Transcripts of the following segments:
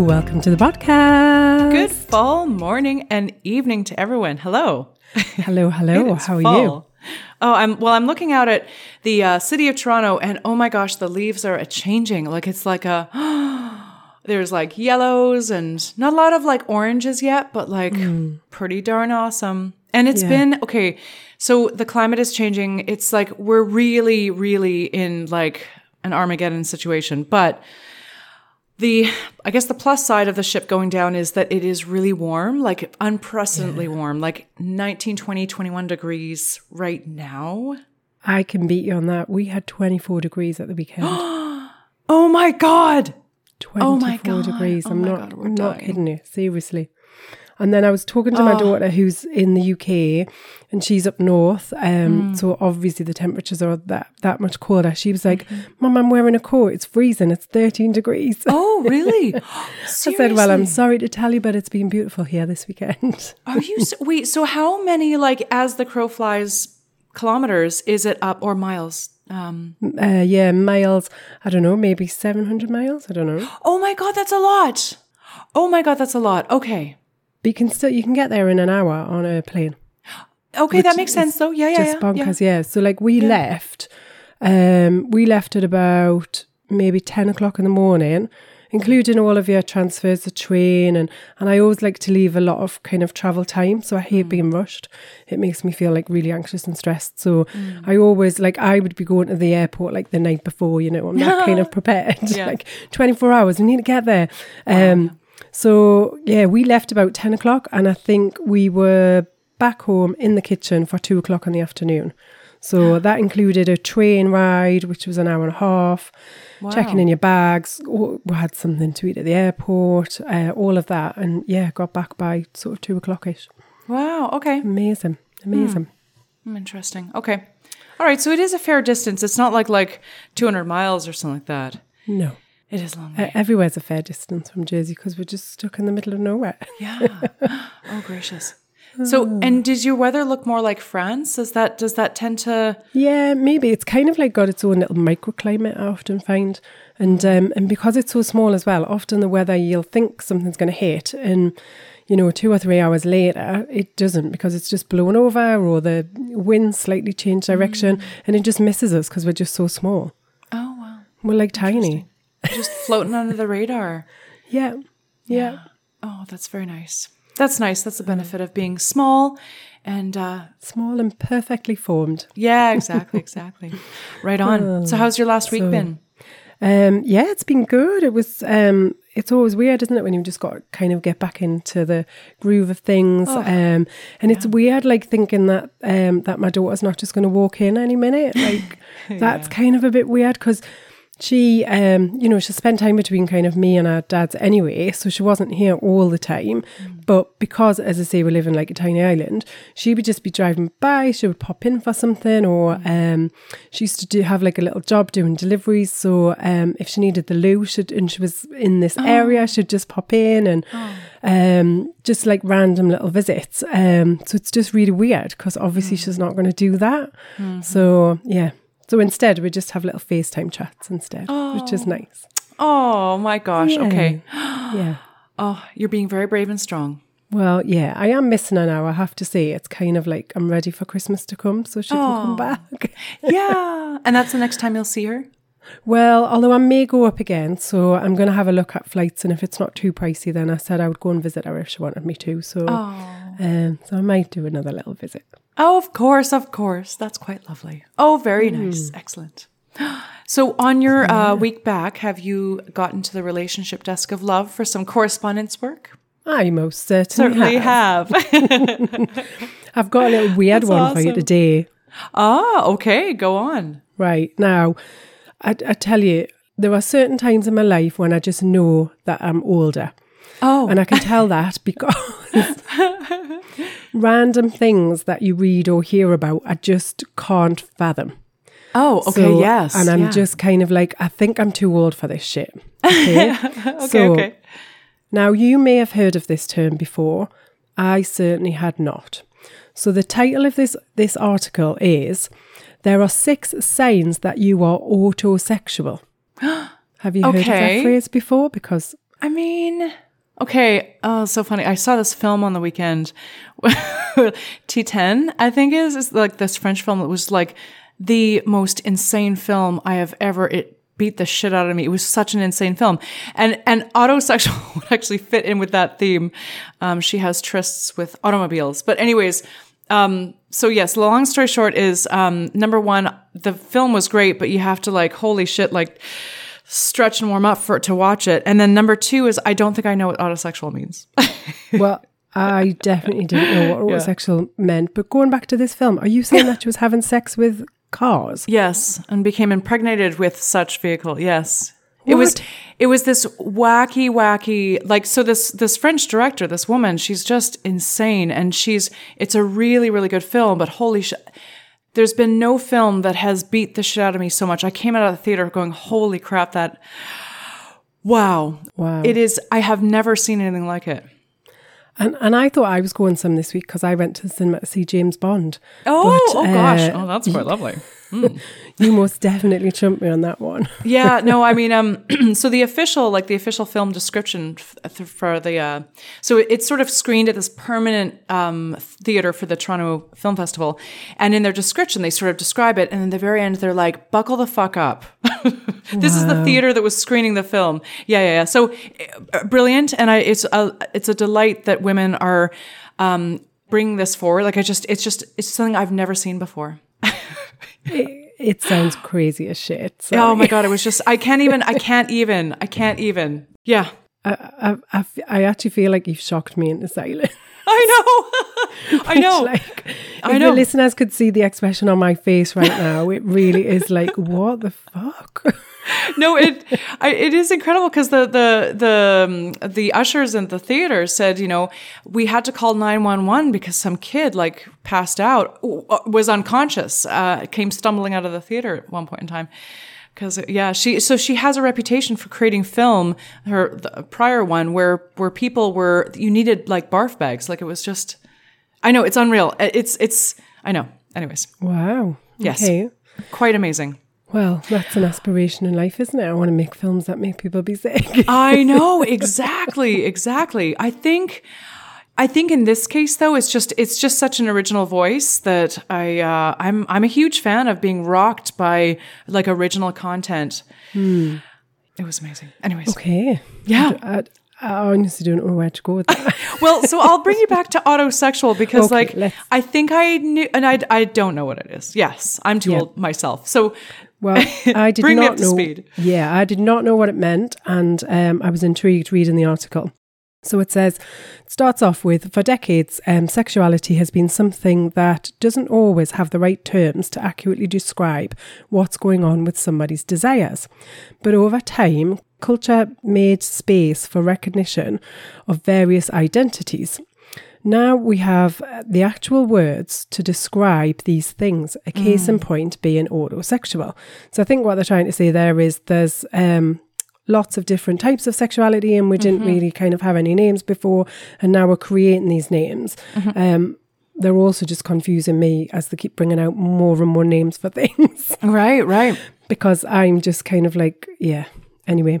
Welcome to the podcast. Good fall morning and evening to everyone. Hello. Hello, hello. How are fall. you? Oh, I'm well. I'm looking out at the uh, city of Toronto, and oh my gosh, the leaves are changing. Like it's like a there's like yellows and not a lot of like oranges yet, but like pretty darn awesome. And it's Yeah. been okay. So the climate is changing. It's like we're really, really in like an Armageddon situation, but the i guess the plus side of the ship going down is that it is really warm like unprecedentedly warm like 19 20 21 degrees right now I can beat you on that. We had 24 degrees at the weekend. oh my god 24 Oh my God. degrees. Oh I'm my not God, we're I'm not kidding you. Seriously. And then I was talking to my Oh. daughter who's in the UK and she's up north. Mm. Um, so obviously the temperatures are that that much colder. She was like, Mm-hmm. Mum, I'm wearing a coat. It's freezing. It's 13 degrees. oh really I said, Well, I'm sorry to tell you, but it's been beautiful here this weekend. are you s- wait so how many like as the crow flies kilometers is it up or miles um uh, yeah, miles, I don't know, maybe 700 miles. I don't know. oh my god that's a lot oh my god that's a lot okay But you can still, you can get there in an hour on a plane. okay that makes sense though yeah yeah just yeah, bonkers, yeah. So like we left, um, we left at about maybe ten o'clock in the morning, including all of your transfers, the train, and and I always like to leave a lot of kind of travel time. So I Mm. hate being rushed. It makes me feel like really anxious and stressed. So Mm. I always like I would be going to the airport like the night before. You know, I'm not kind of prepared. Yeah. like twenty four hours, we need to get there. Um, so yeah, we left about ten o'clock, and I think we were back home in the kitchen for two o'clock in the afternoon. So that included a train ride, which was an hour and a half, checking in your bags. We had something to eat at the airport, uh, all of that, and yeah, got back by sort of two o'clock ish. wow okay Amazing, amazing. Hmm, Interesting. Okay. All right. So it is a fair distance. It's not like like 200 miles or something like that. No, It is long way. everywhere's a fair distance from Jersey because we're just stuck in the middle of nowhere. yeah. Oh gracious. So and does your weather look more like France? Does that does that tend to Yeah, maybe it's kind of like got its own little microclimate. I often find, and um, and because it's so small as well, often the weather you'll think something's going to hit, and you know, two or three hours later, it doesn't because it's just blown over or the wind slightly changed direction, and it just misses us because we're just so small. Oh wow. We're like tiny. Just floating under the radar. Yeah, yeah, Oh, that's very nice. That's nice. That's the benefit of being small and uh small and perfectly formed. yeah, exactly, exactly. Right on. So how's your last week so- been? Um, yeah, it's been good. It was. Um, it's always weird, isn't it, when you've just got to kind of get back into the groove of things. Oh, um, and it's weird, like thinking that um, that my daughter's not just going to walk in any minute. Like that's kind of a bit weird because she, um, you know, she spent time between kind of me and our dad's anyway, so she wasn't here all the time. Mm. But because, as I say, we live in like a tiny island, she would just be driving by. She would pop in for something, or Mm. um, she used to do have like a little job doing deliveries. So um, if she needed the loo, she'd, and she was in this Oh. area, she'd just pop in and um, just like random little visits. Um, so it's just really weird because obviously Mm. she's not going to do that. Mm-hmm. So yeah. So instead, we just have little FaceTime chats instead, which is nice. Oh my gosh. Yeah. Okay. Yeah. Oh, you're being very brave and strong. Well, yeah, I am missing her now. I have to say, it's kind of like I'm ready for Christmas to come, so she can come back. Yeah. and that's the next time you'll see her? Well, although I may go up again, so I'm going to have a look at flights, and if it's not too pricey, then I said I would go and visit her if she wanted me to. So, um, so I might do another little visit. Oh, of course, of course. That's quite lovely. Oh, very nice. Excellent. So, on your uh, week back, have you gotten to the relationship desk of love for some correspondence work? I most certainly, Certainly have. have. I've got a little weird That's one for you today. ah, okay. Go on. Right now, I, I tell you, there are certain times in my life when I just know that I'm older. Oh, And I can tell that because random things that you read or hear about, I just can't fathom. Oh, okay, So- yes. And I'm yeah. just kind of like, I think I'm too old for this shit. Okay. okay, so- okay. Now, you may have heard of this term before. I certainly had not. So, the title of this, this article is There are six signs that you are autosexual. have you heard of Okay. that phrase before? Because I mean, okay. Oh, so funny. I saw this film on the weekend. Titane, I think is is like this French film that was like the most insane film I have ever. It beat the shit out of me. It was such an insane film, and and autosexual would actually fit in with that theme. Um, she has trysts with automobiles, but anyways. Um, so yes, long story short is um, number one, the film was great, but you have to like, holy shit, like stretch and warm up for to watch it. And then number two is I don't think I know what autosexual means. Well, I definitely didn't know what Yeah. autosexual meant. But going back to this film, are you saying that she was having sex with cars? yes, and became impregnated with such vehicle. Yes. It was it was this wacky wacky like so this this French director this woman she's just insane and she's it's a really really good film but holy shit there's been no film that has beat the shit out of me so much I came out of the theater going holy crap that wow Wow. it is I have never seen anything like it And and I thought I was going some this week because I went to the cinema to see James Bond. Oh, But, oh gosh. uh, Oh, that's quite lovely. You most definitely trumped me on that one. Yeah, no, I mean, um, so the official, like the official film description f- for the, uh, so it- it's sort of screened at this permanent um, theater for the Toronto Film Festival, and in their description, they sort of describe it, and in the very end, they're like, "Buckle the fuck up." this is the theater that was screening the film. Yeah, yeah, yeah. So uh, brilliant, and I, it's a, it's a delight that women are um, bringing this forward. Like, I just, it's just, it's something I've never seen before. It sounds crazy as shit. So Oh my god, it was just I can't even I can't even I can't even. Yeah. I actually feel like you've shocked me into silence. I know. I know. like, I know. the listeners could see the expression on my face right now, it really is like, what the fuck? No, it I, it is incredible because the the the um, the ushers in the theater said, you know, we had to call nine one one because some kid like passed out, uh, was unconscious, uh, came stumbling out of the theater at one point in time. Because yeah, she so she has a reputation for creating film. Her the prior one where where people were you needed like barf bags, like it was just. I know it's unreal. It's it's I know. Anyways, Wow. Yes. Okay. quite amazing. Well, that's an aspiration in life, isn't it? I want to make films that make people be sick. I know exactly, exactly. I think, I think in this case though, it's just it's just such an original voice that I uh, I'm I'm a huge fan of being rocked by like original content. It was amazing. Anyways, okay. yeah. I, I honestly don't know where to go with that. Well, so I'll bring you back to autosexual because, Okay, like, let's- I think I knew, and I I don't know what it is. Yes, I'm too Yeah. old myself. So, Well, I did Bring me not up to know. speed. Yeah, I did not know what it meant, and um, I was intrigued reading the article. So it says, it starts off with For decades, um, sexuality has been something that doesn't always have the right terms to accurately describe what's going on with somebody's desires. But over time, culture made space for recognition of various identities. Now we have uh, the actual words to describe these things, a case in point being autosexual. So I think what they're trying to say there is there's um, lots of different types of sexuality and we didn't really kind of have any names before and now we're creating these names. Um, they're also just confusing me as they keep bringing out more and more names for things right, right. because I'm just kind of like, yeah. Anyway,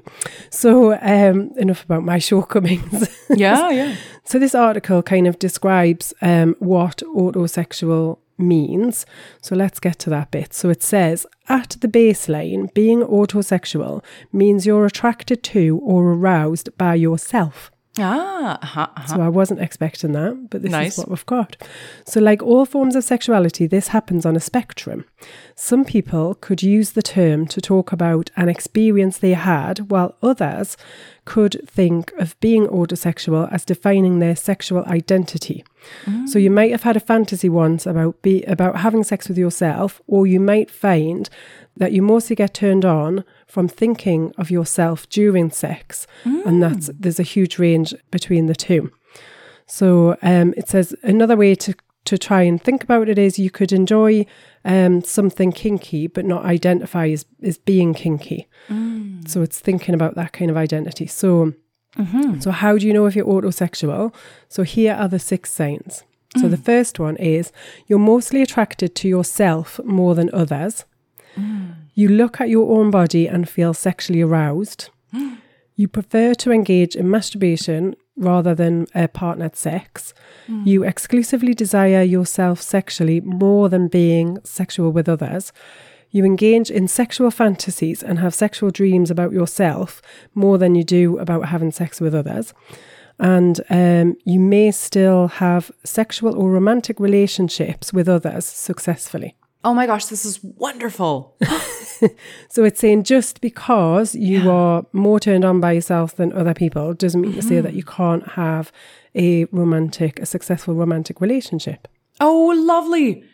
so um, enough about my shortcomings. Yeah, yeah. So this article kind of describes um, what autosexual means. So let's get to that bit. So it says at the baseline, being autosexual means you're attracted to or aroused by yourself. Ah, uh-huh, uh-huh. So I wasn't expecting that, but this Nice. is what we've got. So, like all forms of sexuality, this happens on a spectrum. Some people could use the term to talk about an experience they had, while others could think of being autosexual as defining their sexual identity. So you might have had a fantasy once about be about having sex with yourself, or you might find that you mostly get turned on from thinking of yourself during sex, and that's there's a huge range between the two. So um, it says another way to to try and think about it is you could enjoy um, something kinky but not identify as, as being kinky. Mm. So it's thinking about that kind of identity. So mm-hmm. so how do you know if you're autosexual? So here are the six signs. So mm. the first one is you're mostly attracted to yourself more than others. Mm. You look at your own body and feel sexually aroused. You prefer to engage in masturbation rather than a partnered sex. Mm. You exclusively desire yourself sexually more than being sexual with others. You engage in sexual fantasies and have sexual dreams about yourself more than you do about having sex with others. And um, you may still have sexual or romantic relationships with others successfully. Oh my gosh, this is wonderful. so it's saying just because you yeah. are more turned on by yourself than other people doesn't mean mm-hmm. to say that you can't have a romantic, a successful romantic relationship. Oh, lovely.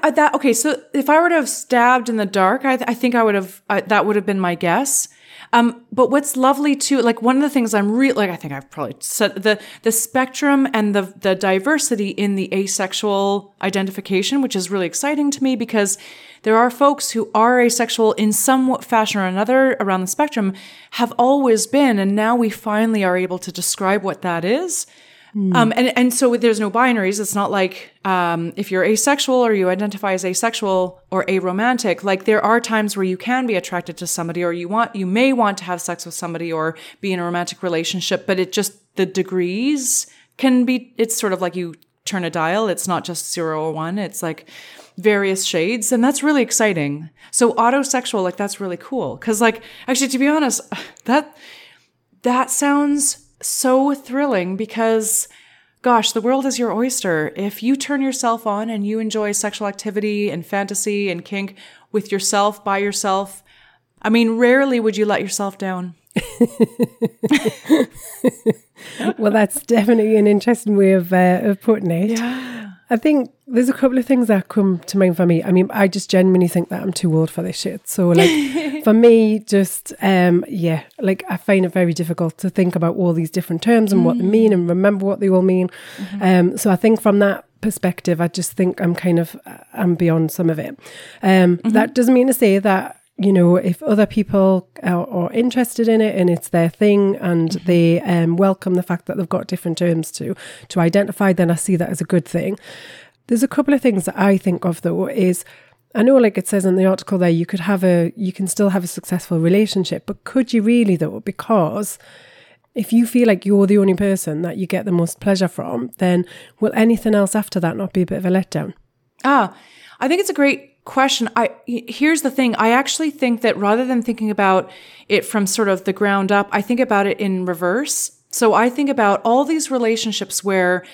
I, that okay. So if I were to have stabbed in the dark, I, I think I would have. I, that would have been my guess. Um, but what's lovely too, like one of the things I'm really like, I think I've probably said the the spectrum and the the diversity in the asexual identification, which is really exciting to me because there are folks who are asexual in some fashion or another around the spectrum, have always been, and now we finally are able to describe what that is. Mm. Um, and, and so there's no binaries. It's not like, um, if you're asexual or you identify as asexual or aromantic, like there are times where you can be attracted to somebody or you want, you may want to have sex with somebody or be in a romantic relationship, but it just, the degrees can be, it's sort of like you turn a dial. It's not just zero or one. It's like various shades. And that's really exciting. So autosexual, like that's really cool. Cause like, actually, to be honest, that, that sounds so thrilling because gosh, the world is your oyster. If you turn yourself on and you enjoy sexual activity and fantasy and kink with yourself, by yourself, I mean, rarely would you let yourself down. well, that's definitely an interesting way of, uh, of putting it. Yeah. I think there's a couple of things that come to mind for me. I mean, I just genuinely think that I'm too old for this shit. So, like, for me, just, um, yeah, like, I find it very difficult to think about all these different terms and mm. what they mean and remember what they all mean. Mm-hmm. Um, so, I think from that perspective, I just think I'm kind of, uh, I'm beyond some of it. Um, mm-hmm. That doesn't mean to say that you know, if other people are, are, interested in it and it's their thing and mm-hmm. they um, welcome the fact that they've got different terms to to identify, then I see that as a good thing. There's a couple of things that I think of though is I know like it says in the article there you could have a you can still have a successful relationship, but could you really though? Because if you feel like you're the only person that you get the most pleasure from, then will anything else after that not be a bit of a letdown? Ah, I think it's a great question. I here's the thing. I actually think that rather than thinking about it from sort of the ground up, I think about it in reverse. So I think about all these relationships where,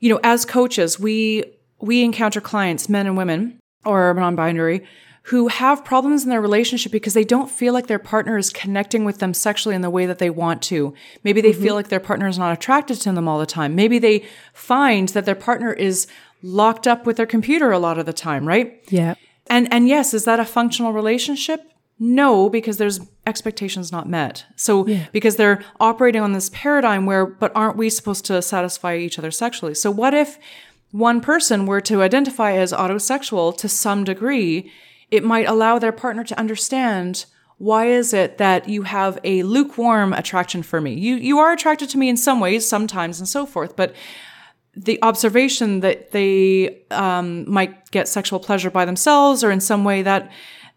you know, as coaches, we we encounter clients, men and women or non-binary, who have problems in their relationship because they don't feel like their partner is connecting with them sexually in the way that they want to. Maybe they mm-hmm. feel like their partner is not attracted to them all the time. Maybe they find that their partner is locked up with their computer a lot of the time, right? Yeah. And and yes, is that a functional relationship? No, because there's expectations not met. So yeah. because they're operating on this paradigm where but aren't we supposed to satisfy each other sexually? So what if one person were to identify as autosexual to some degree, it might allow their partner to understand why is it that you have a lukewarm attraction for me? You you are attracted to me in some ways, sometimes, and so forth, but the observation that they um, might get sexual pleasure by themselves or in some way that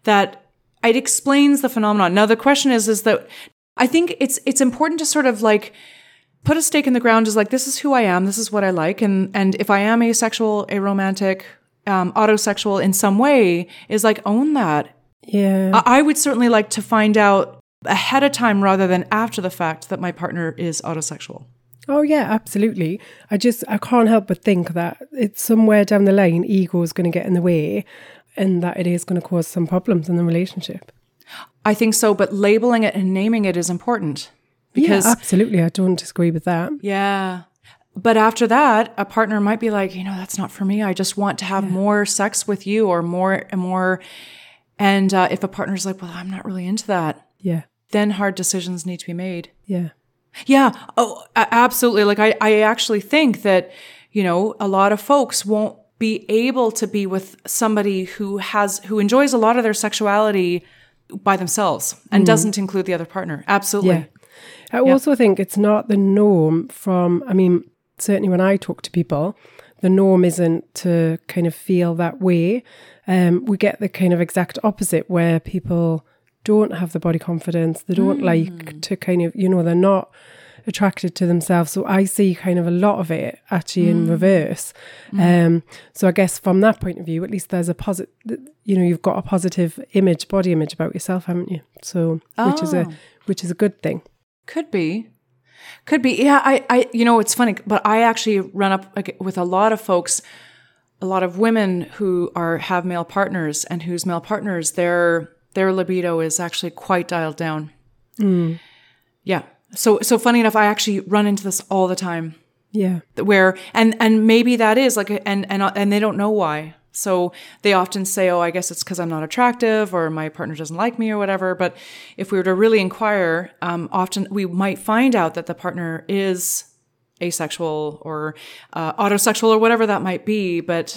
that it explains the phenomenon. Now the question is is that I think it's it's important to sort of like put a stake in the ground is like this is who I am, this is what I like, and and if I am asexual, aromantic, um, autosexual in some way, is like own that. Yeah, I, I would certainly like to find out ahead of time rather than after the fact that my partner is autosexual. Oh yeah, absolutely. I just I can't help but think that it's somewhere down the line ego is going to get in the way and that it is going to cause some problems in the relationship. I think so, but labeling it and naming it is important. Because yeah, absolutely, I don't disagree with that. Yeah. But after that, a partner might be like, you know, that's not for me. I just want to have yeah. more sex with you or more and more. And uh, if a partner's like, well, I'm not really into that. Yeah. Then hard decisions need to be made. Yeah. Yeah. Oh, absolutely. Like I, I actually think that, you know, a lot of folks won't be able to be with somebody who has, who enjoys a lot of their sexuality by themselves and doesn't include the other partner. Absolutely. Yeah. I also think it's not the norm from, I mean, certainly when I talk to people, the norm isn't to kind of feel that way. Um, we get the kind of exact opposite where people don't have the body confidence, they don't hmm. like to kind of, you know, they're not attracted to themselves. So I see kind of a lot of it actually in hmm. reverse. Hmm. Um, so I guess from that point of view, at least there's a positive, you know, you've got a positive image, body image about yourself, haven't you? So which is a oh. which is a good thing. Could be. Could be. Yeah, I, I you know, it's funny, but I actually run up with a lot of folks, a lot of women who are have male partners and whose male partners their their libido is actually quite dialed down. Yeah. So so funny enough, I actually run into this all the time. Yeah. where and and maybe that is like and and and they don't know why. So they often say oh i guess it's because i'm not attractive or my partner doesn't like me or whatever. But if we were to really inquire um, often we might find out that the partner is asexual or uh, autosexual or whatever that might be. But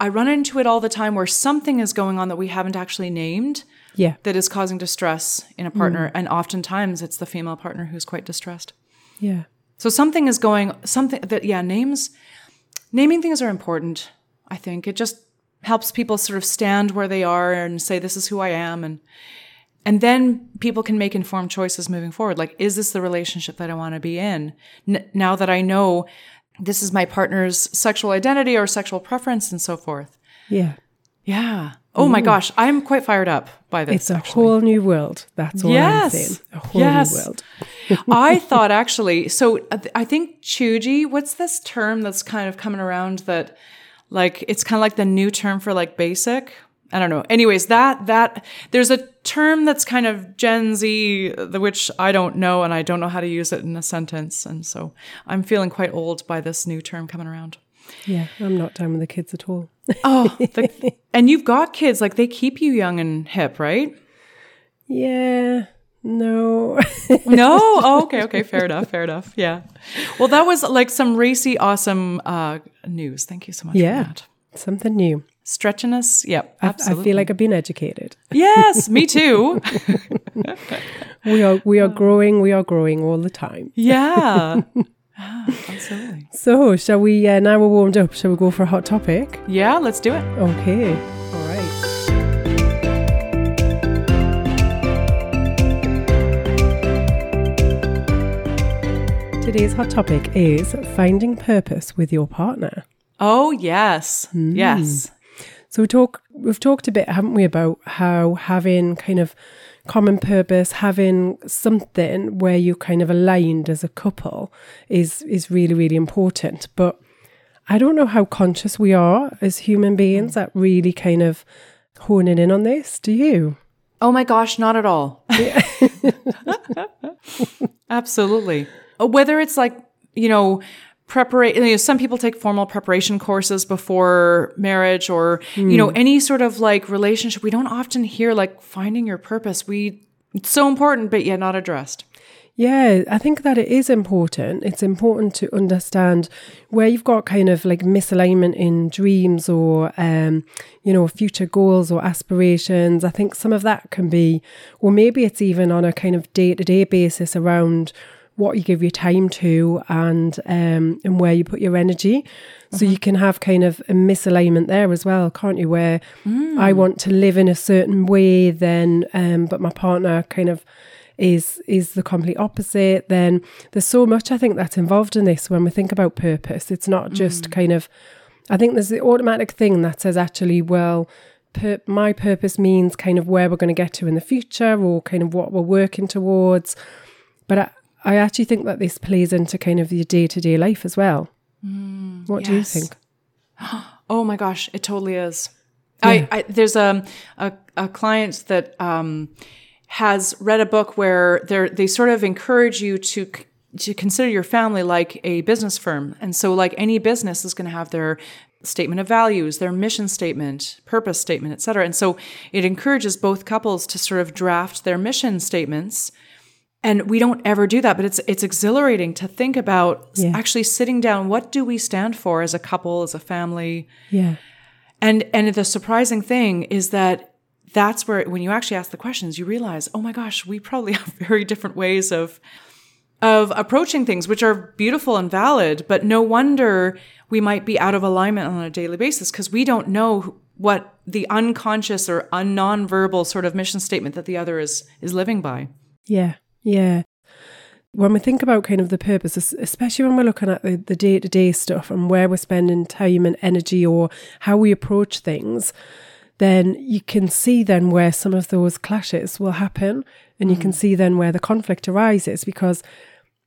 i run into it all the time where something is going on that we haven't actually named Yeah. that is causing distress in a partner mm. and oftentimes it's the female partner who's quite distressed Yeah. so something is going something that yeah names naming things are important. I think it just helps people sort of stand where they are and say this is who I am and and then people can make informed choices moving forward. Like is this the relationship that I want to be in? N- now that I know this is my partner's sexual identity or sexual preference and so forth. Yeah. Yeah. Oh my gosh, I'm quite fired up by this. It's a actually. whole new world. That's all I'm saying. A whole Yes. new world. I thought actually, so uh, I think cheugy, what's this term that's kind of coming around that like it's kind of like the new term for like basic? I don't know. Anyways, that that there's a term that's kind of Gen Z, the which I don't know and I don't know how to use it in a sentence, and so I'm feeling quite old by this new term coming around. Yeah. I'm not down with the kids at all. Oh, the, and you've got kids like they keep you young and hip, right? yeah. No. No. Oh, okay. Okay. Fair enough. Fair enough. Yeah. Well, that was like some racy, awesome uh, news. Thank you so much Yeah. for that. Something new. Stretching us. Yep. I, I feel like I've been educated. yes, me too. We are we are growing. We are growing all the time. Yeah. Ah, absolutely. So, shall we? Uh, now we're warmed up. Shall we go for a hot topic? Yeah. Let's do it. Okay. All right. Today's hot topic is finding purpose with your partner. Oh, yes. Hmm. Yes. So we talk we've talked a bit, haven't we, about how having kind of common purpose, having something where you're kind of aligned as a couple is is really, really important. But I don't know how conscious we are as human beings at really kind of honing in on this. Do you? Oh my gosh, not at all. Absolutely. Uh, Whether it's like, you know, preparation, you know, some people take formal preparation courses before marriage or, you know, any sort of like relationship. We don't often hear like finding your purpose. We, it's so important, but yet not addressed. Yeah, I think that it is important. It's important to understand where you've got kind of like misalignment in dreams or, um, you know, future goals or aspirations. I think some of that can be, or maybe it's even on a kind of day to day basis around what you give your time to and um, and where you put your energy. So you can have kind of a misalignment there as well, can't you? Where I want to live in a certain way, then, um, but my partner kind of is is the complete opposite then there's so much i think that's involved in this when we think about purpose. It's not just kind of i think there's the automatic thing that says actually well per, my purpose means kind of where we're going to get to in the future or kind of what we're working towards. But i, I actually think that this plays into kind of your day-to-day life as well. What do you think? Oh my gosh, it totally is. I, I there's a, a a client that um, has read a book where they they sort of encourage you to to consider your family like a business firm, and so like any business is going to have their statement of values, their mission statement, purpose statement, et cetera. And so it encourages both couples to sort of draft their mission statements and we don't ever do that but it's it's exhilarating to think about Yeah. actually sitting down what do we stand for as a couple as a family Yeah. and and the surprising thing is that that's where when you actually ask the questions you realize oh my gosh we probably have very different ways of of approaching things which are beautiful and valid but no wonder we might be out of alignment on a daily basis because we don't know what the unconscious or un- non-verbal sort of mission statement that the other is is living by Yeah, yeah. When we think about kind of the purpose, especially when we're looking at the, the day-to-day stuff and where we're spending time and energy or how we approach things, then you can see then where some of those clashes will happen and you can mm. see then where the conflict arises because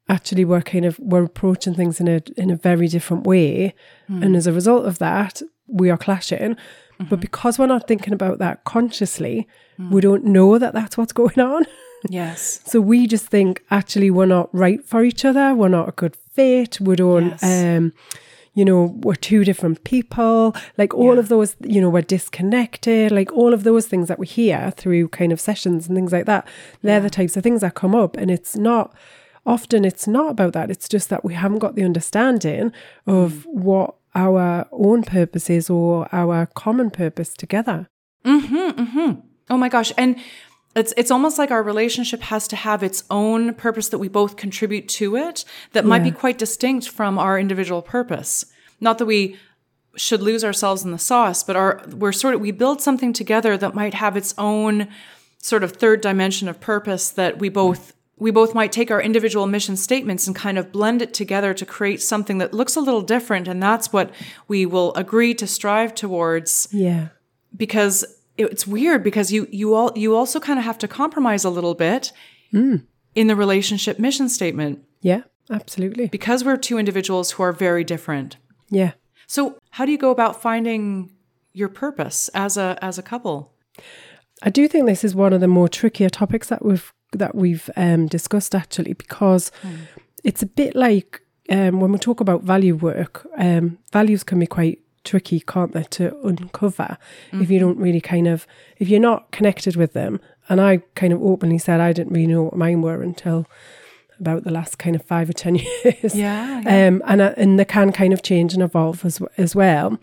actually we're kind of we're approaching things in a in a very different way. And mm. as a result of that we are clashing. But mm-hmm. because we're not thinking about that consciously we mm. don't know that that's what's going on yes so we just think actually we're not right for each other. We're not a good fit. We don't, Yes. um, you know, we're two different people. Like all Yeah. of those, you know, we're disconnected. Like all of those things that we hear through kind of sessions and things like that. They're the types of things that come up, and it's not. Often it's not about that. It's just that we haven't got the understanding of what our own purpose is or our common purpose together. Mm-hmm, mm-hmm. Oh my gosh. And it's it's almost like our relationship has to have its own purpose that we both contribute to it that might be quite distinct from our individual purpose. Not that we should lose ourselves in the sauce, but our we're sort of we build something together that might have its own sort of third dimension of purpose that we both we both might take our individual mission statements and kind of blend it together to create something that looks a little different and that's what we will agree to strive towards Yeah. because it's weird because you you all you also kind of have to compromise a little bit in the relationship mission statement Yeah. Absolutely. because we're two individuals who are very different. Yeah. So how do you go about finding your purpose as a as a couple? I do think this is one of the more trickier topics that we've that we've um, discussed actually because it's a bit like um, when we talk about value work. Um, values can be quite tricky, can't they, to uncover if you don't really kind of if you're not connected with them. And I kind of openly said I didn't really know what mine were until about the last kind of five or ten years. Yeah, Um, and uh, and they can kind of change and evolve as as well.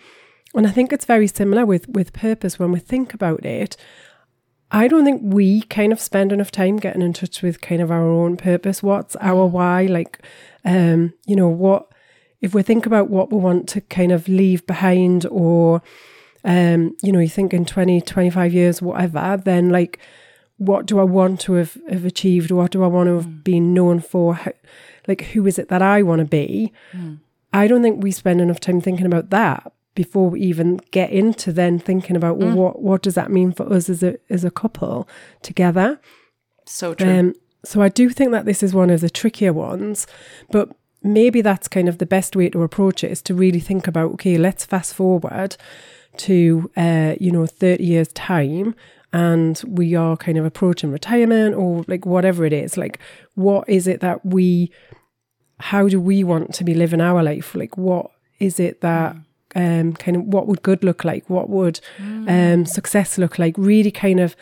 And I think it's very similar with with purpose when we think about it. I don't think we kind of spend enough time getting in touch with kind of our own purpose. What's our why? Like, um, you know, what if we think about what we want to kind of leave behind or um, you know, you think in 20, 25 years, whatever, then like what do I want to have, have achieved? What do I want to have been known for? How, like, who is it that I want to be? I don't think we spend enough time thinking about that before we even get into then thinking about well, what what does that mean for us as a as a couple together. So true. Um, so I do think that this is one of the trickier ones, but maybe that's kind of the best way to approach it is to really think about okay, let's fast forward to uh, you know thirty years time, and we are kind of approaching retirement or like whatever it is. Like, what is it that we? How do we want to be living our life? Like, what is it that? Um, kind of what would good look like? What would um, success look like? Really, kind of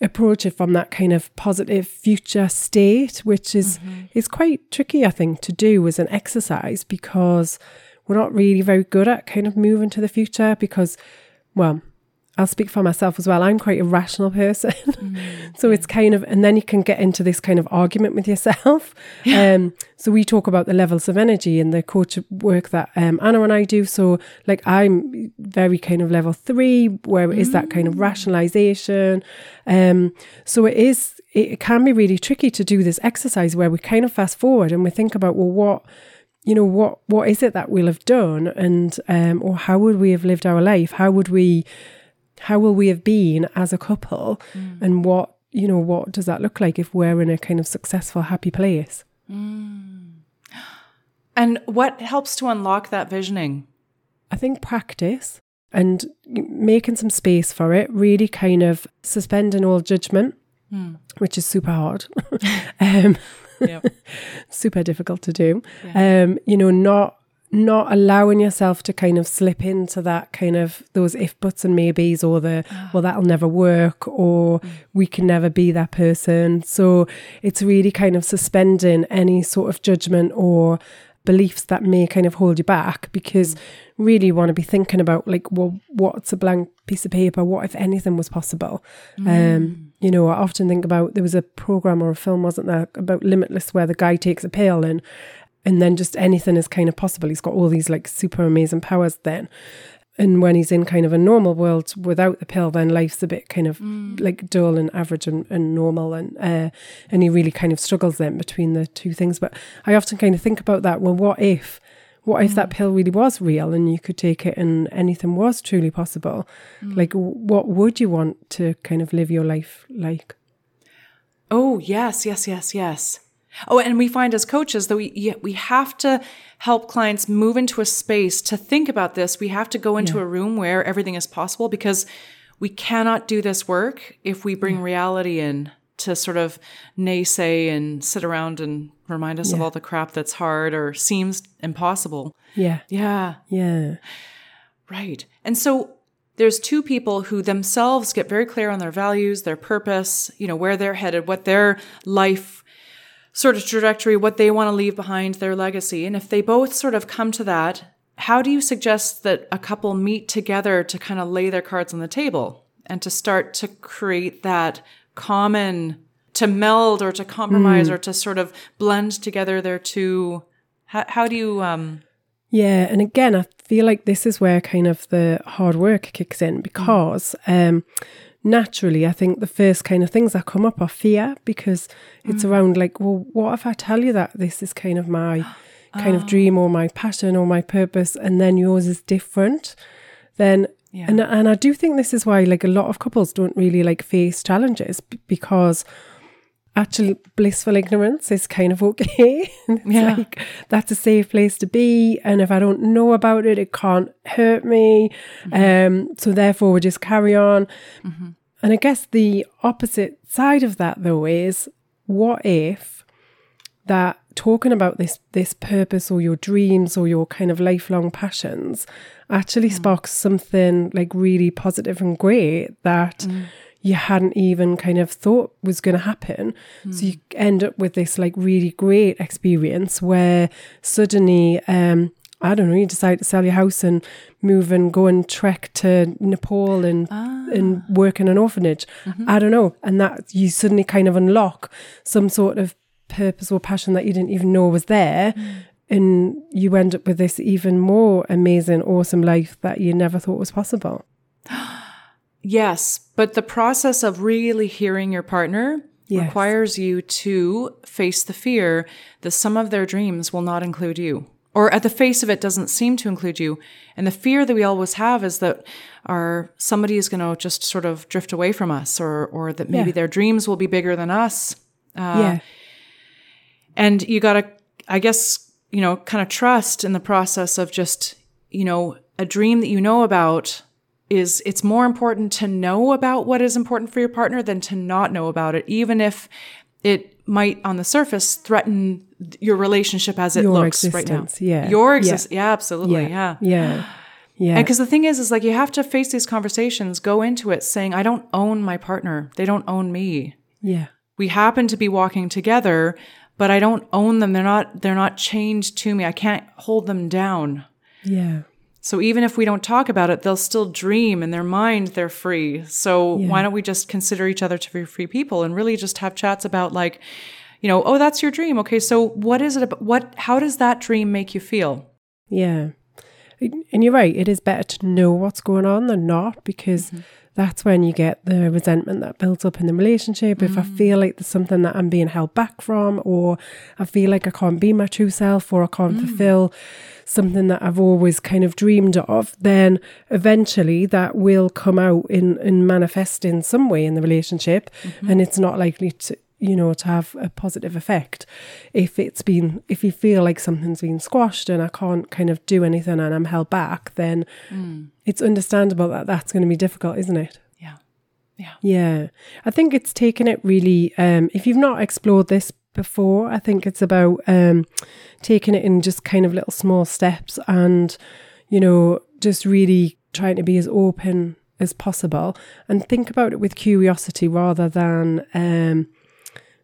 approach it from that kind of positive future state, which is mm-hmm. is quite tricky, I think, to do as an exercise because we're not really very good at kind of moving to the future because, well, I'll speak for myself as well. I'm quite a rational person. so it's kind of, and then you can get into this kind of argument with yourself. Um, so we talk about the levels of energy and the coach work that um, Anna and I do. So, like, I'm very kind of level three, where it is that kind of rationalization. Um, so it is, it can be really tricky to do this exercise where we kind of fast forward and we think about, well, what, you know, what, what is it that we'll have done? And, um, or how would we have lived our life? How would we, how will we have been as a couple? And what you know what does that look like if we're in a kind of successful happy place? And what helps to unlock that visioning? i think practice and making some space for it really kind of suspending all judgment which is super hard. Um super difficult to do. Um you know not not allowing yourself to kind of slip into that kind of those if buts and maybes or the ah. well that'll never work or mm. we can never be that person. So it's really kind of suspending any sort of judgment or beliefs that may kind of hold you back because mm. really you want to be thinking about like well what's a blank piece of paper? What if anything was possible? Um mm. you know i often think about there was a program or a film wasn't there about limitless where the guy takes a pill and and then just anything is kind of possible. He's got all these like super amazing powers then. And when he's in kind of a normal world without the pill then life's a bit kind of mm. like dull and average and, and normal and uh, and he really kind of struggles then between the two things. But i often kind of think about that well what if what if that mm. pill really was real and you could take it and anything was truly possible? Mm. Like what would you want to kind of live your life like? Oh, yes, yes, yes, yes. Oh, and we find as coaches that we we have to help clients move into a space to think about this. We have to go into a room where everything is possible because we cannot do this work if we bring reality in to sort of naysay and sit around and remind us of all the crap that's hard or seems impossible. yeah Yeah. yeah Right. And so there's two people who themselves get very clear on their values, their purpose, you know, where they're headed, what their life sort of trajectory, what they want to leave behind, their legacy. And if they both sort of come to that, how do you suggest that a couple meet together to kind of lay their cards on the table and to start to create that common, to meld or to compromise or to sort of blend together their two? How, how do you, um, Yeah, and again, I feel like this is where kind of the hard work kicks in because um, naturally, I think the first kind of things that come up are fear because it's mm. around like, well, what if I tell you that this is kind of my kind of dream or my passion or my purpose, and then yours is different? Then Yeah. and and I do think this is why like a lot of couples don't really like face challenges b- because actually blissful ignorance is kind of okay. Yeah. like that's a safe place to be. And if I don't know about it, it can't hurt me. Mm-hmm. Um, so therefore we just carry on. Mm-hmm. And I guess the opposite side of that though is what if that talking about this this purpose or your dreams or your kind of lifelong passions actually sparks something like really positive and great that mm. You hadn't even kind of thought was going to happen so you hmm. end up with this like really great experience where suddenly um I don't know, you decide to sell your house and move and go and trek to Nepal and and ah. work in an orphanage. Mm-hmm. I don't know. And that you suddenly kind of unlock some sort of purpose or passion that you didn't even know was there. Hmm. And you end up with this even more amazing, awesome life that you never thought was possible. Yes, but the process of really hearing your partner Yes. requires you to face the fear that some of their dreams will not include you. Or at the face of it doesn't seem to include you. And the fear that we always have is that our somebody is going to just sort of drift away from us or or that maybe Yeah. their dreams will be bigger than us. Uh, yeah. And you got to, I guess, you know, kind of trust in the process of just, you know, a dream that you know about is it's more important to know about what is important for your partner than to not know about it, even if it might on the surface threaten your relationship as it Your looks right now. existence, yeah. Your existence. Yeah. absolutely. Yeah. Yeah. Yeah. And because the thing is, is like you have to face these conversations, go into it saying, I don't own my partner. They don't own me yeah. we happen to be walking together but i don't own them they're not they're not chained to me i can't hold them down Yeah. So even if we don't talk about it they'll still dream in their mind they're free. So why don't we just consider each other to be free people and really just have chats about like you know oh that's your dream. Okay so what is it about what how does that dream make you feel? Yeah. And you're right, it is better to know what's going on than not because mm-hmm. That's when you get the resentment that builds up in the relationship. If I mm. feel like there's something that I'm being held back from, or I feel like I can't be my true self, or I can't mm. fulfill something that I've always kind of dreamed of, then eventually that will come out in, and manifest in some way in the relationship. Mm-hmm. And it's not likely to, you know, to have a positive effect. If it's been, if you feel like something's been squashed and I can't kind of do anything and I'm held back, then it's understandable that that's going to be difficult, isn't it? yeah yeah Yeah. I think it's taken it really, um, if you've not explored this before. I think it's about um, taking it in just kind of little small steps and, you know, just really trying to be as open as possible and think about it with curiosity rather than um,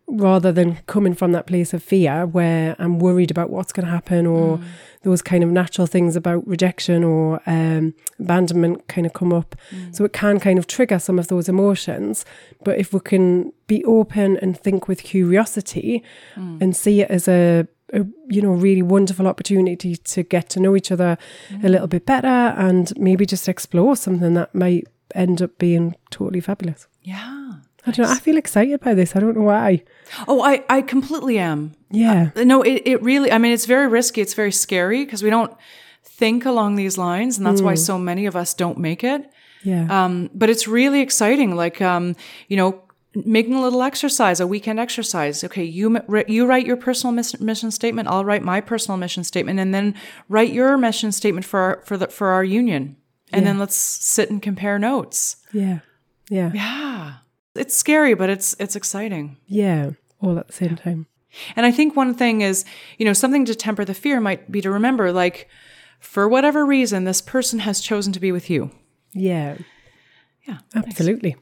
rather than coming from that place of fear where I'm worried about what's going to happen or mm. those kind of natural things about rejection or um, abandonment kind of come up. Mm. So it can kind of trigger some of those emotions. But if we can be open and think with curiosity mm. and see it as a, a, you know really wonderful opportunity to get to know each other a little bit better and maybe just explore something that might end up being totally fabulous. Yeah. I don't know. I feel excited by this. I don't know why. Oh, I, I completely am. Yeah. Uh, no, it, it really, I mean, it's very risky. It's very scary because we don't think along these lines. And that's mm. why so many of us don't make it. Yeah. Um, but it's really exciting. Like, um, you know, making a little exercise, a weekend exercise. Okay, you you write your personal mission statement. I'll write my personal mission statement, and then write your mission statement for our, for the for our union, and yeah. then let's sit and compare notes. Yeah, yeah, yeah. It's scary, but it's it's exciting. Yeah, all at the same time. And I think one thing is, you know, something to temper the fear might be to remember like for whatever reason this person has chosen to be with you. Yeah. Yeah. Absolutely.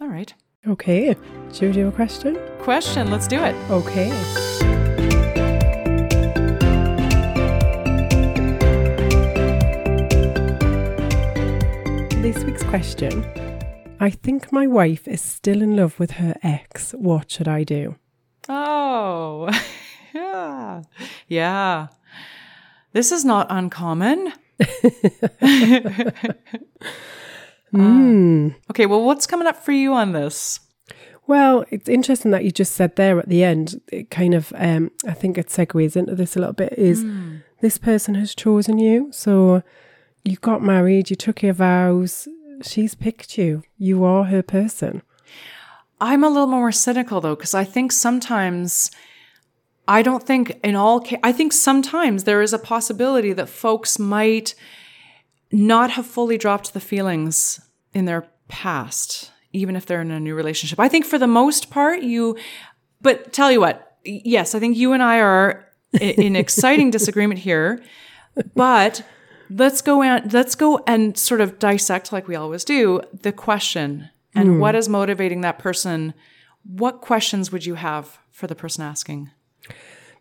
All right. Okay. Should we do a question? Question, let's do it. Okay. This week's question I think my wife is still in love with her ex. What should I do? Oh, yeah. Yeah. This is not uncommon. mm. uh, okay, well, what's coming up for you on this? Well, it's interesting that you just said there at the end. It kind of, um, I think it segues into this a little bit. Is mm. this person has chosen you? So you got married, you took your vows, she's picked you. You are her person. I'm a little more cynical though, because I think sometimes I don't think in all ca- I think sometimes there is a possibility that folks might not have fully dropped the feelings in their past, even if they're in a new relationship. I think for the most part, you, but tell you what, yes, I think you and I are in exciting disagreement here, but let's go and let's go and sort of dissect like we always do the question and mm. what is motivating that person what questions would you have for the person asking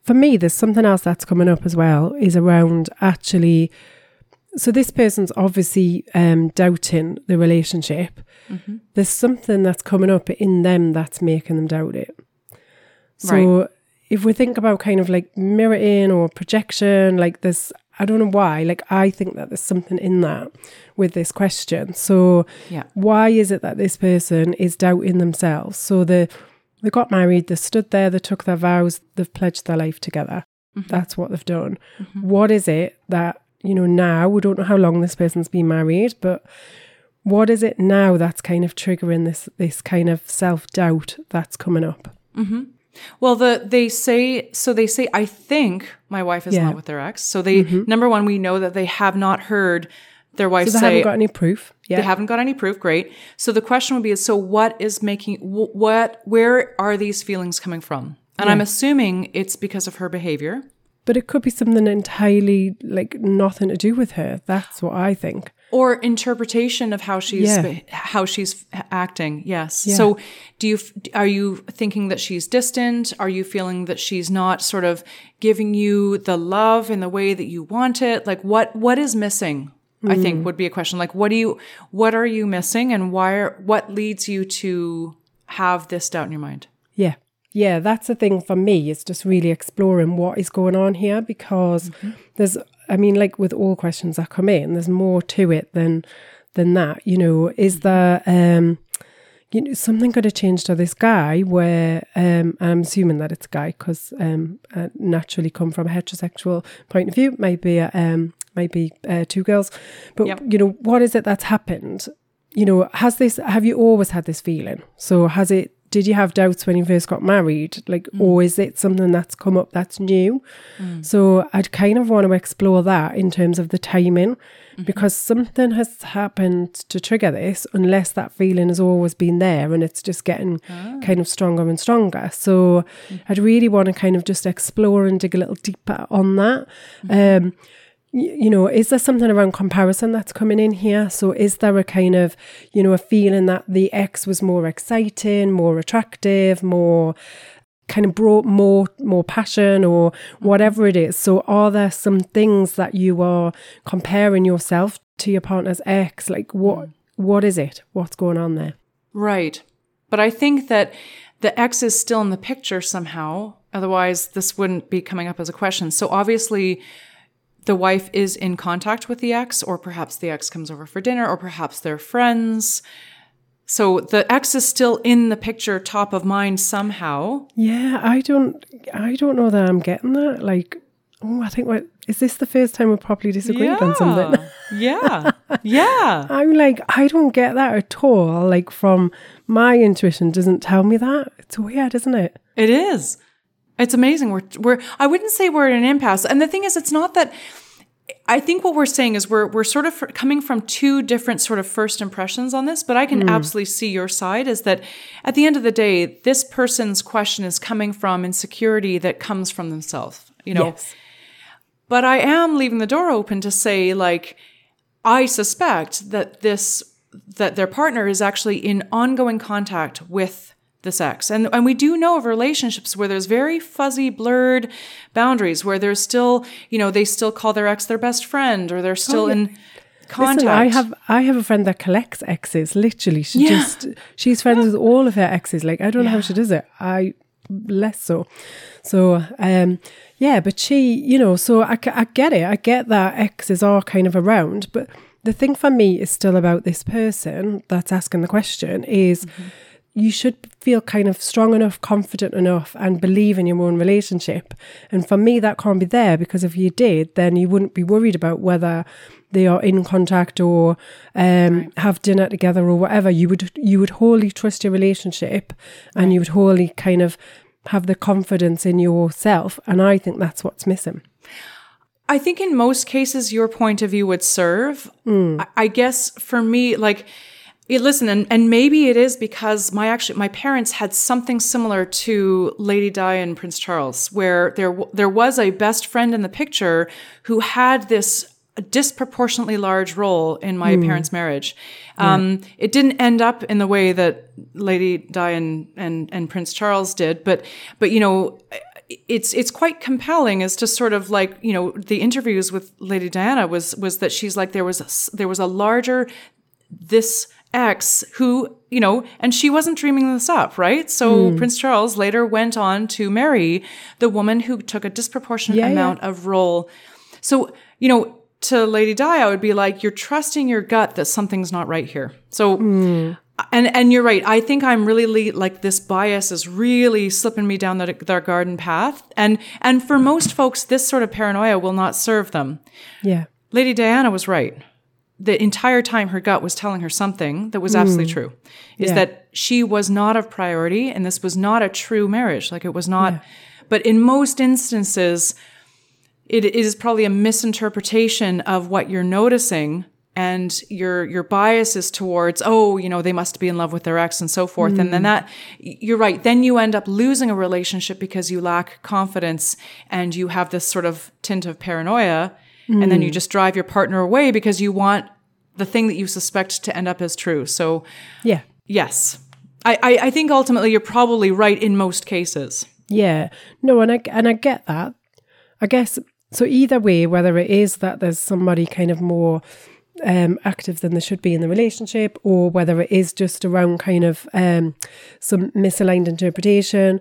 for me there's something else that's coming up as well is around actually so this person's obviously um, doubting the relationship mm-hmm. there's something that's coming up in them that's making them doubt it so right. if we think about kind of like mirroring or projection like this I don't know why. Like, I think that there's something in that with this question. So, yeah. why is it that this person is doubting themselves? So, they, they got married, they stood there, they took their vows, they've pledged their life together. Mm-hmm. That's what they've done. Mm-hmm. What is it that, you know, now we don't know how long this person's been married, but what is it now that's kind of triggering this this kind of self doubt that's coming up? Mm-hmm. Well, the they say so. They say I think my wife is yeah. not with their ex. So they mm-hmm. number one, we know that they have not heard their wife so they say haven't got any proof. Yeah. They haven't got any proof. Great. So the question would be: so what is making what? Where are these feelings coming from? And yeah. I'm assuming it's because of her behavior. But it could be something entirely like nothing to do with her. That's what I think or interpretation of how she's yeah. how she's acting yes yeah. so do you are you thinking that she's distant are you feeling that she's not sort of giving you the love in the way that you want it like what what is missing mm. i think mm. would be a question like what do you what are you missing and why are, what leads you to have this doubt in your mind yeah yeah, that's the thing for me. It's just really exploring what is going on here because mm-hmm. there's I mean, like with all questions that come in, there's more to it than than that. You know, is there um, you know something could have changed to this guy where um, I'm assuming that it's a guy because um, I naturally come from a heterosexual point of view. Maybe um, maybe uh, two girls, but yep. you know, what is it that's happened? You know, has this? Have you always had this feeling? So has it did you have doubts when you first got married? Like, mm. or is it something that's come up that's new? Mm. So I'd kind of want to explore that in terms of the timing mm-hmm. because something has happened to trigger this, unless that feeling has always been there and it's just getting ah. kind of stronger and stronger. So mm. I'd really want to kind of just explore and dig a little deeper on that. Mm-hmm. Um, y- you know, is there something around comparison that's coming in here? So, is there a kind of, you know, a feeling that the ex was more exciting, more attractive, more kind of brought more more passion or whatever it is? So, are there some things that you are comparing yourself to your partner's ex? Like, what mm. what is it? What's going on there? Right. But I think that the ex is still in the picture somehow. Otherwise, this wouldn't be coming up as a question. So obviously, the wife is in contact with the ex, or perhaps the ex comes over for dinner, or perhaps they're friends. So the ex is still in the picture, top of mind somehow. Yeah, I don't I don't know that I'm getting that. Like, oh, I think what is this the first time we properly disagreed on something? yeah. Yeah. I'm like, I don't get that at all. Like from my intuition doesn't tell me that. It's weird, isn't it? It is. It's amazing. We're we're I wouldn't say we're at an impasse. And the thing is it's not that I think what we're saying is we're we're sort of coming from two different sort of first impressions on this, but I can hmm. absolutely see your side is that at the end of the day, this person's question is coming from insecurity that comes from themselves, you know. Yes. But I am leaving the door open to say like I suspect that this that their partner is actually in ongoing contact with this ex. And and we do know of relationships where there's very fuzzy, blurred boundaries where there's still, you know, they still call their ex their best friend or they're still in contact. Listen, I have I have a friend that collects exes. Literally, she Yeah. just she's friends with all of her exes. Like I don't know how she does it. I less so. So um yeah, but she, you know, so I get it. I get that exes are kind of around, but the thing for me is still about this person that's asking the question is you should feel kind of strong enough, confident enough, and believe in your own relationship. And for me, that can't be there because if you did, then you wouldn't be worried about whether they are in contact or um, have dinner together or whatever. You would you would wholly trust your relationship, and you would wholly kind of have the confidence in yourself. And I think that's what's missing. I think in most cases, your point of view would serve. I, I guess for me, like, yeah, listen, and, and maybe it is because my actually my parents had something similar to Lady Di and Prince Charles, where there there was a best friend in the picture who had this disproportionately large role in my parents' marriage. Um, It didn't end up in the way that Lady Di and, and and Prince Charles did, but but you know it's it's quite compelling as to sort of like you know the interviews with Lady Diana was was that she's like there was a, there was a larger this ex who you know and she wasn't dreaming this up right so hmm. Prince Charles later went on to marry the woman who took a disproportionate Yeah, yeah. amount of role so you know to Lady Di I would be like you're trusting your gut that something's not right here so hmm. and and you're right. I think I'm really like this bias is really slipping me down that their garden path. And and for most folks, this sort of paranoia will not serve them. Yeah. Lady Diana was right. The entire time her gut was telling her something that was absolutely hmm. true. Is Yeah. that she was not of priority and this was not a true marriage. Like it was not but in most instances it is probably a misinterpretation of what you're noticing and your your bias is towards oh you know they must be in love with their ex and so forth and then hmm. that you're right then you end up losing a relationship because you lack confidence and you have this sort of tint of paranoia and then you just drive your partner away because you want the thing that you suspect to end up as true so Yeah. yes I, I, I think ultimately you're probably right in most cases Yeah. No, and I and I get that. I guess so either way, whether it is that there's somebody kind of more um, active than they should be in the relationship, or whether it is just around kind of um, some misaligned interpretation.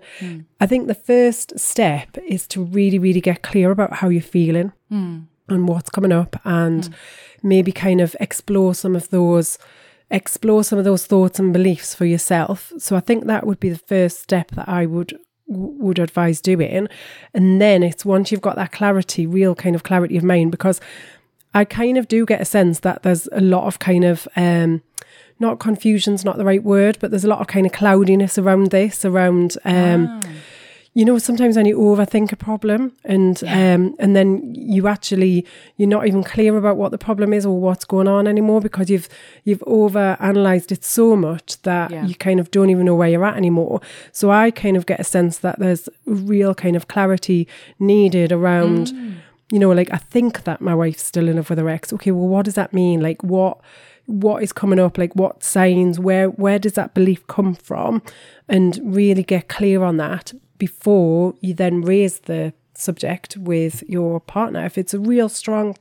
I think the first step is to really, really get clear about how you're feeling and what's coming up, and maybe kind of explore some of those explore some of those thoughts and beliefs for yourself. So I think that would be the first step that I would would advise doing. And then it's once you've got that clarity, real kind of clarity of mind, because I kind of do get a sense that there's a lot of kind of um, not confusion's not the right word, but there's a lot of kind of cloudiness around this, around um, you know, sometimes when you overthink a problem and um, and then you actually you're not even clear about what the problem is or what's going on anymore because you've you've over analyzed it so much that Yeah. you kind of don't even know where you're at anymore. So I kind of get a sense that there's real kind of clarity needed around, you know, like I think that my wife's still in love with her ex. Okay, well, what does that mean? Like what what is coming up like what signs where where does that belief come from and really get clear on that before you then raise the subject with your partner if it's a real strong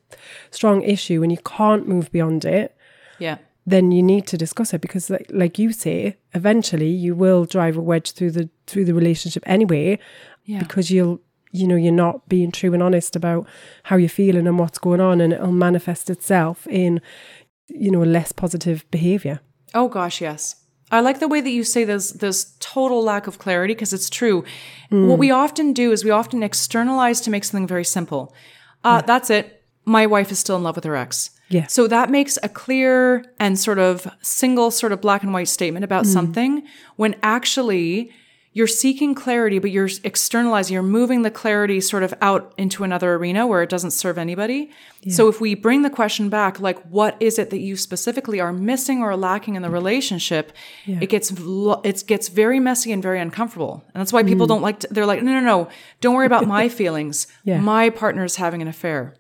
strong issue and you can't move beyond it Yeah. then you need to discuss it because like, like you say eventually you will drive a wedge through the through the relationship anyway Yeah. because you'll you know you're not being true and honest about how you're feeling and what's going on and it'll manifest itself in you know less positive behavior Oh gosh, yes. I like the way that you say there's there's total lack of clarity because it's true. What we often do is we often externalize to make something very simple. Uh, That's it. My wife is still in love with her ex. Yeah. So that makes a clear and sort of single sort of black and white statement about something when actually you're seeking clarity, but you're externalizing, you're moving the clarity sort of out into another arena where it doesn't serve anybody. So if we bring the question back, like, what is it that you specifically are missing or lacking in the relationship? It gets, it gets very messy and very uncomfortable. And that's why people mm. don't like to, they're like, no, no, no, don't worry about my feelings. Yeah. My partner's having an affair.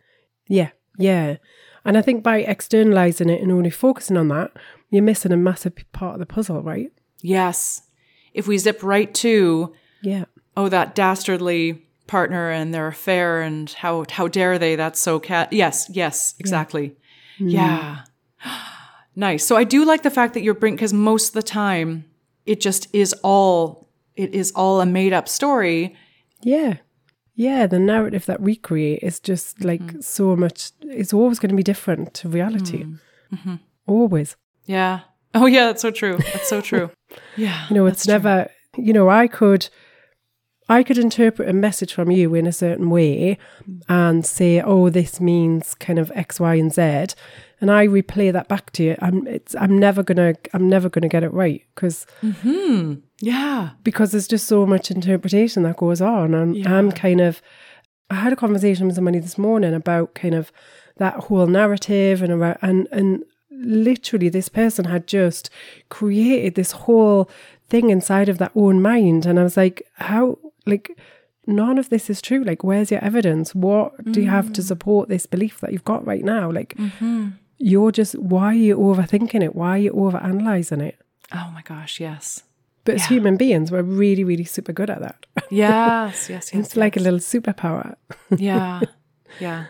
yeah yeah and i think by externalizing it and only focusing on that you're missing a massive part of the puzzle right Yes. If we zip right to, yeah oh, that dastardly partner and their affair and how how dare they? That's so cat. Yes, yes, exactly. Mm-hmm. Yeah. nice. So I do like the fact that you're bringing because most of the time it just is all it is all a made up story. Yeah. Yeah, the narrative that we create is just like mm. so much, it's always going to be different to reality. Mm. Mm-hmm. Always. Yeah. Oh yeah, that's so true. That's so true. yeah. You know, it's never, you know, I could, I could interpret a message from you in a certain way and say, oh, this means kind of X, Y, and Z. And I replay that back to you. I'm, it's, I'm never gonna, I'm never gonna get it right because mm-hmm. Yeah. because there's just so much interpretation that goes on. And I'm kind of, I had a conversation with somebody this morning about kind of that whole narrative and around, and, and literally this person had just created this whole thing inside of their own mind. And I was like, how, like, none of this is true. Like, where's your evidence? What do you have to mm. support this belief that you've got right now? Like, mm-hmm. you're just, why are you overthinking it? Why are you overanalyzing it? Oh my gosh, yes. But as human beings, we're really, really super good at that. Yes, yes, yes. It's like a little superpower. yeah. Yeah.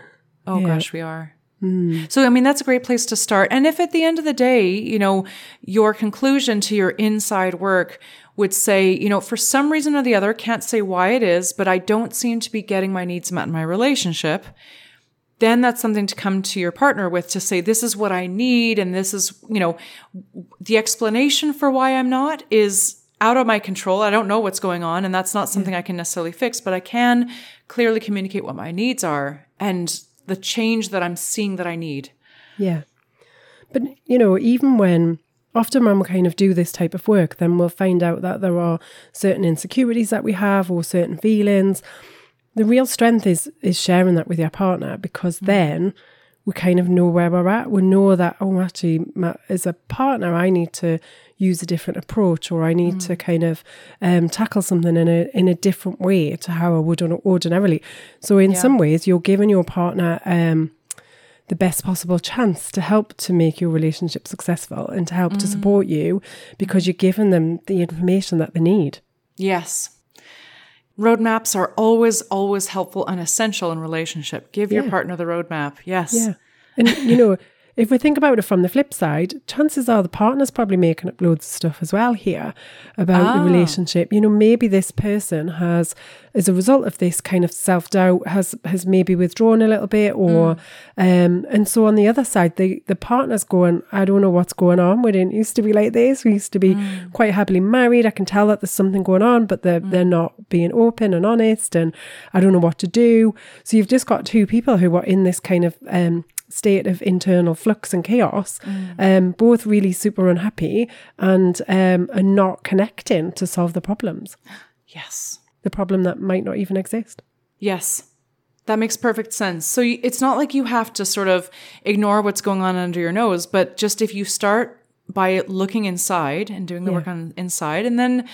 Oh Yeah. gosh, we are. Mm. So, I mean, that's a great place to start. And if at the end of the day, you know, your conclusion to your inside work would say, you know, for some reason or the other, can't say why it is, but I don't seem to be getting my needs met in my relationship, then that's something to come to your partner with to say, this is what I need. And this is, you know, the explanation for why I'm not is out of my control. I don't know what's going on. And that's not something I can necessarily fix, but I can clearly communicate what my needs are and the change that I'm seeing that I need. Yeah. But, you know, even when often when we kind of do this type of work, then we'll find out that there are certain insecurities that we have or certain feelings. The real strength is is sharing that with your partner because mm. then we kind of know where we're at. We know that, oh, actually, my, as a partner, I need to use a different approach or I need to kind of um, tackle something in a in a different way to how I would ordinarily. So in some ways, you're giving your partner um, the best possible chance to help to make your relationship successful and to help to support you because you're giving them the information that they need. Yes. Roadmaps are always, always helpful and essential in relationship. Give your partner the roadmap. Yes. Yeah. And, you know, if we think about it from the flip side, chances are the partner's probably making up loads of stuff as well here about the relationship. You know, maybe this person has, as a result of this kind of self doubt, has has maybe withdrawn a little bit, or um, and so on the other side, the the partner's going, I don't know what's going on. We didn't used to be like this. We used to be quite happily married. I can tell that there's something going on, but they're they're not being open and honest, and I don't know what to do. So you've just got two people who are in this kind of um state of internal flux and chaos, um, both really super unhappy and um, are not connecting to solve the problems. Yes. The problem that might not even exist. Yes. That makes perfect sense. So it's not like you have to sort of ignore what's going on under your nose, but just if you start by looking inside and doing the work on inside and then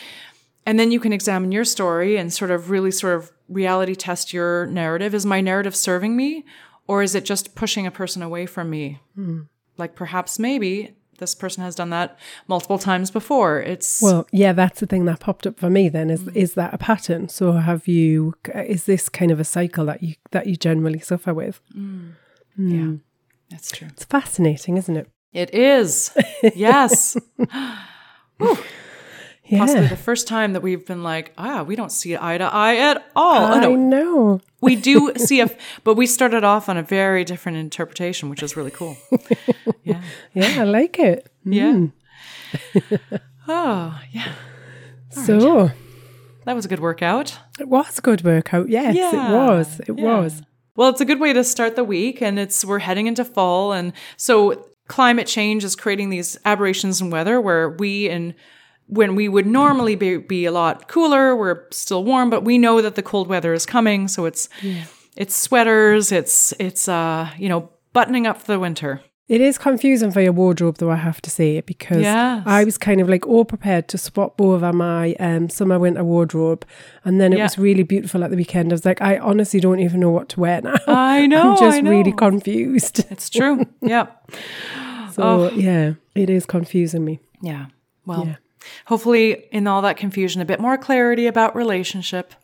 and then you can examine your story and sort of really sort of reality test your narrative. Is my narrative serving me or is it just pushing a person away from me? Hmm. Like perhaps maybe this person has done that multiple times before. It's Well, yeah, that's the thing that popped up for me. Then is hmm. is that a pattern? So have you? Uh, is this kind of a cycle that you that you generally suffer with? Hmm. yeah. That's true. It's fascinating, isn't it? It is. Yes. Yeah, possibly the first time that we've been like, ah, we don't see eye to eye at all. Oh, I no, know. we do see a, but we started off on a very different interpretation, which is really cool. Yeah. Yeah, I like it. Yeah. oh, yeah. So That was a good workout. it was a good workout. Yes, Yeah, it was. It yeah. was. Well, it's a good way to start the week, and it's we're heading into fall, and so climate change is creating these aberrations in weather where we and when we would normally be, be a lot cooler, we're still warm, but we know that the cold weather is coming, so it's it's sweaters, it's it's uh you know buttoning up for the winter. It is confusing for your wardrobe, though, I have to say, because Yes. I was kind of like all prepared to swap over my um, summer winter wardrobe. And then it Yeah. was really beautiful at the weekend. I was like, I honestly don't even know what to wear now. I know, I'm just know. really confused. It's true. Yeah. So, yeah, it is confusing me. Yeah. Well, Yeah. Hopefully in all that confusion a bit more clarity about relationship.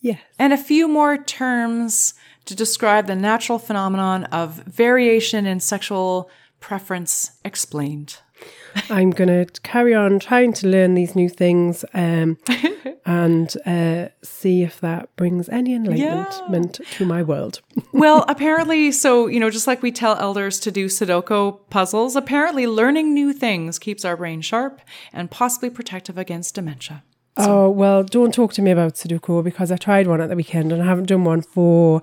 Yes. and a few more terms to describe the natural phenomenon of variation in sexual preference explained. I'm going to carry on trying to learn these new things um, and uh, see if that brings any enlightenment to my world. well, apparently, so, you know, just like we tell elders to do Sudoku puzzles, apparently learning new things keeps our brain sharp and possibly protective against dementia. Oh, well, don't talk to me about Sudoku because I tried one at the weekend and I haven't done one for,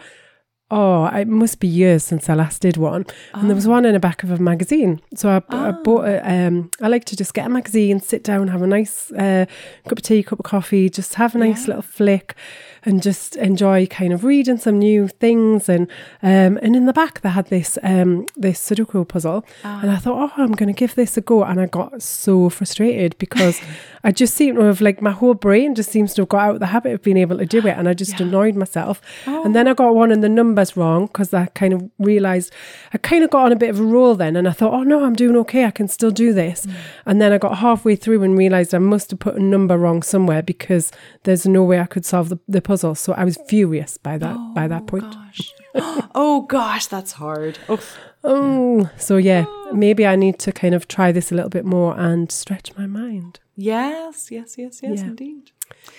oh, it must be years since I last did one. And there was one in the back of a magazine. So I, I bought it. Um, I like to just get a magazine, sit down, have a nice uh, cup of tea, cup of coffee, just have a nice little flick and just enjoy kind of reading some new things. And um, and in the back, they had this um, this Sudoku puzzle. And I thought, oh, I'm going to give this a go. And I got so frustrated because I just seem to have, like, my whole brain just seems to have got out of the habit of being able to do it. And I just annoyed myself. And then I got one and the numbers wrong because I kind of realized I kind of got on a bit of a roll then. And I thought, oh, no, I'm doing okay. I can still do this. And then I got halfway through and realized I must have put a number wrong somewhere because there's no way I could solve the, the puzzle. So I was furious by that by that point. Gosh. oh, gosh, that's hard. Oh, Oh, so yeah, maybe I need to kind of try this a little bit more and stretch my mind. yes, yes, yes, yes, Yeah. indeed.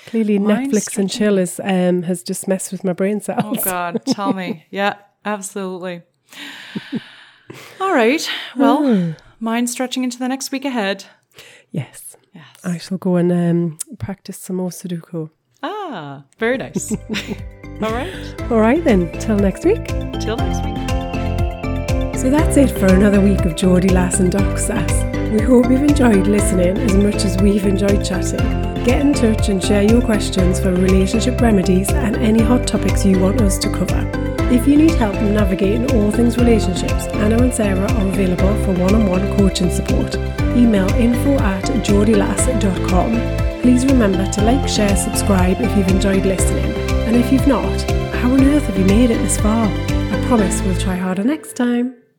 Clearly, Mind Netflix and chill is um, has just messed with my brain cells. Oh God, tell me. Yeah, absolutely. All right. Well, mind stretching into the next week ahead. Yes, Yes. I shall go and um, practice some more Sudoku. Ah, very nice. All right. All right then, till next week. Till next week. So that's it for another week of Geordie Lass and Doc Sass. We hope you've enjoyed listening as much as we've enjoyed chatting. Get in touch and share your questions for relationship remedies and any hot topics you want us to cover. If you need help navigating all things relationships, Anna and Sarah are available for one-on-one coaching support. Email info at geordielass.com. Please remember to like, share, subscribe if you've enjoyed listening. And if you've not, how on earth have you made it this far? I promise we'll try harder next time.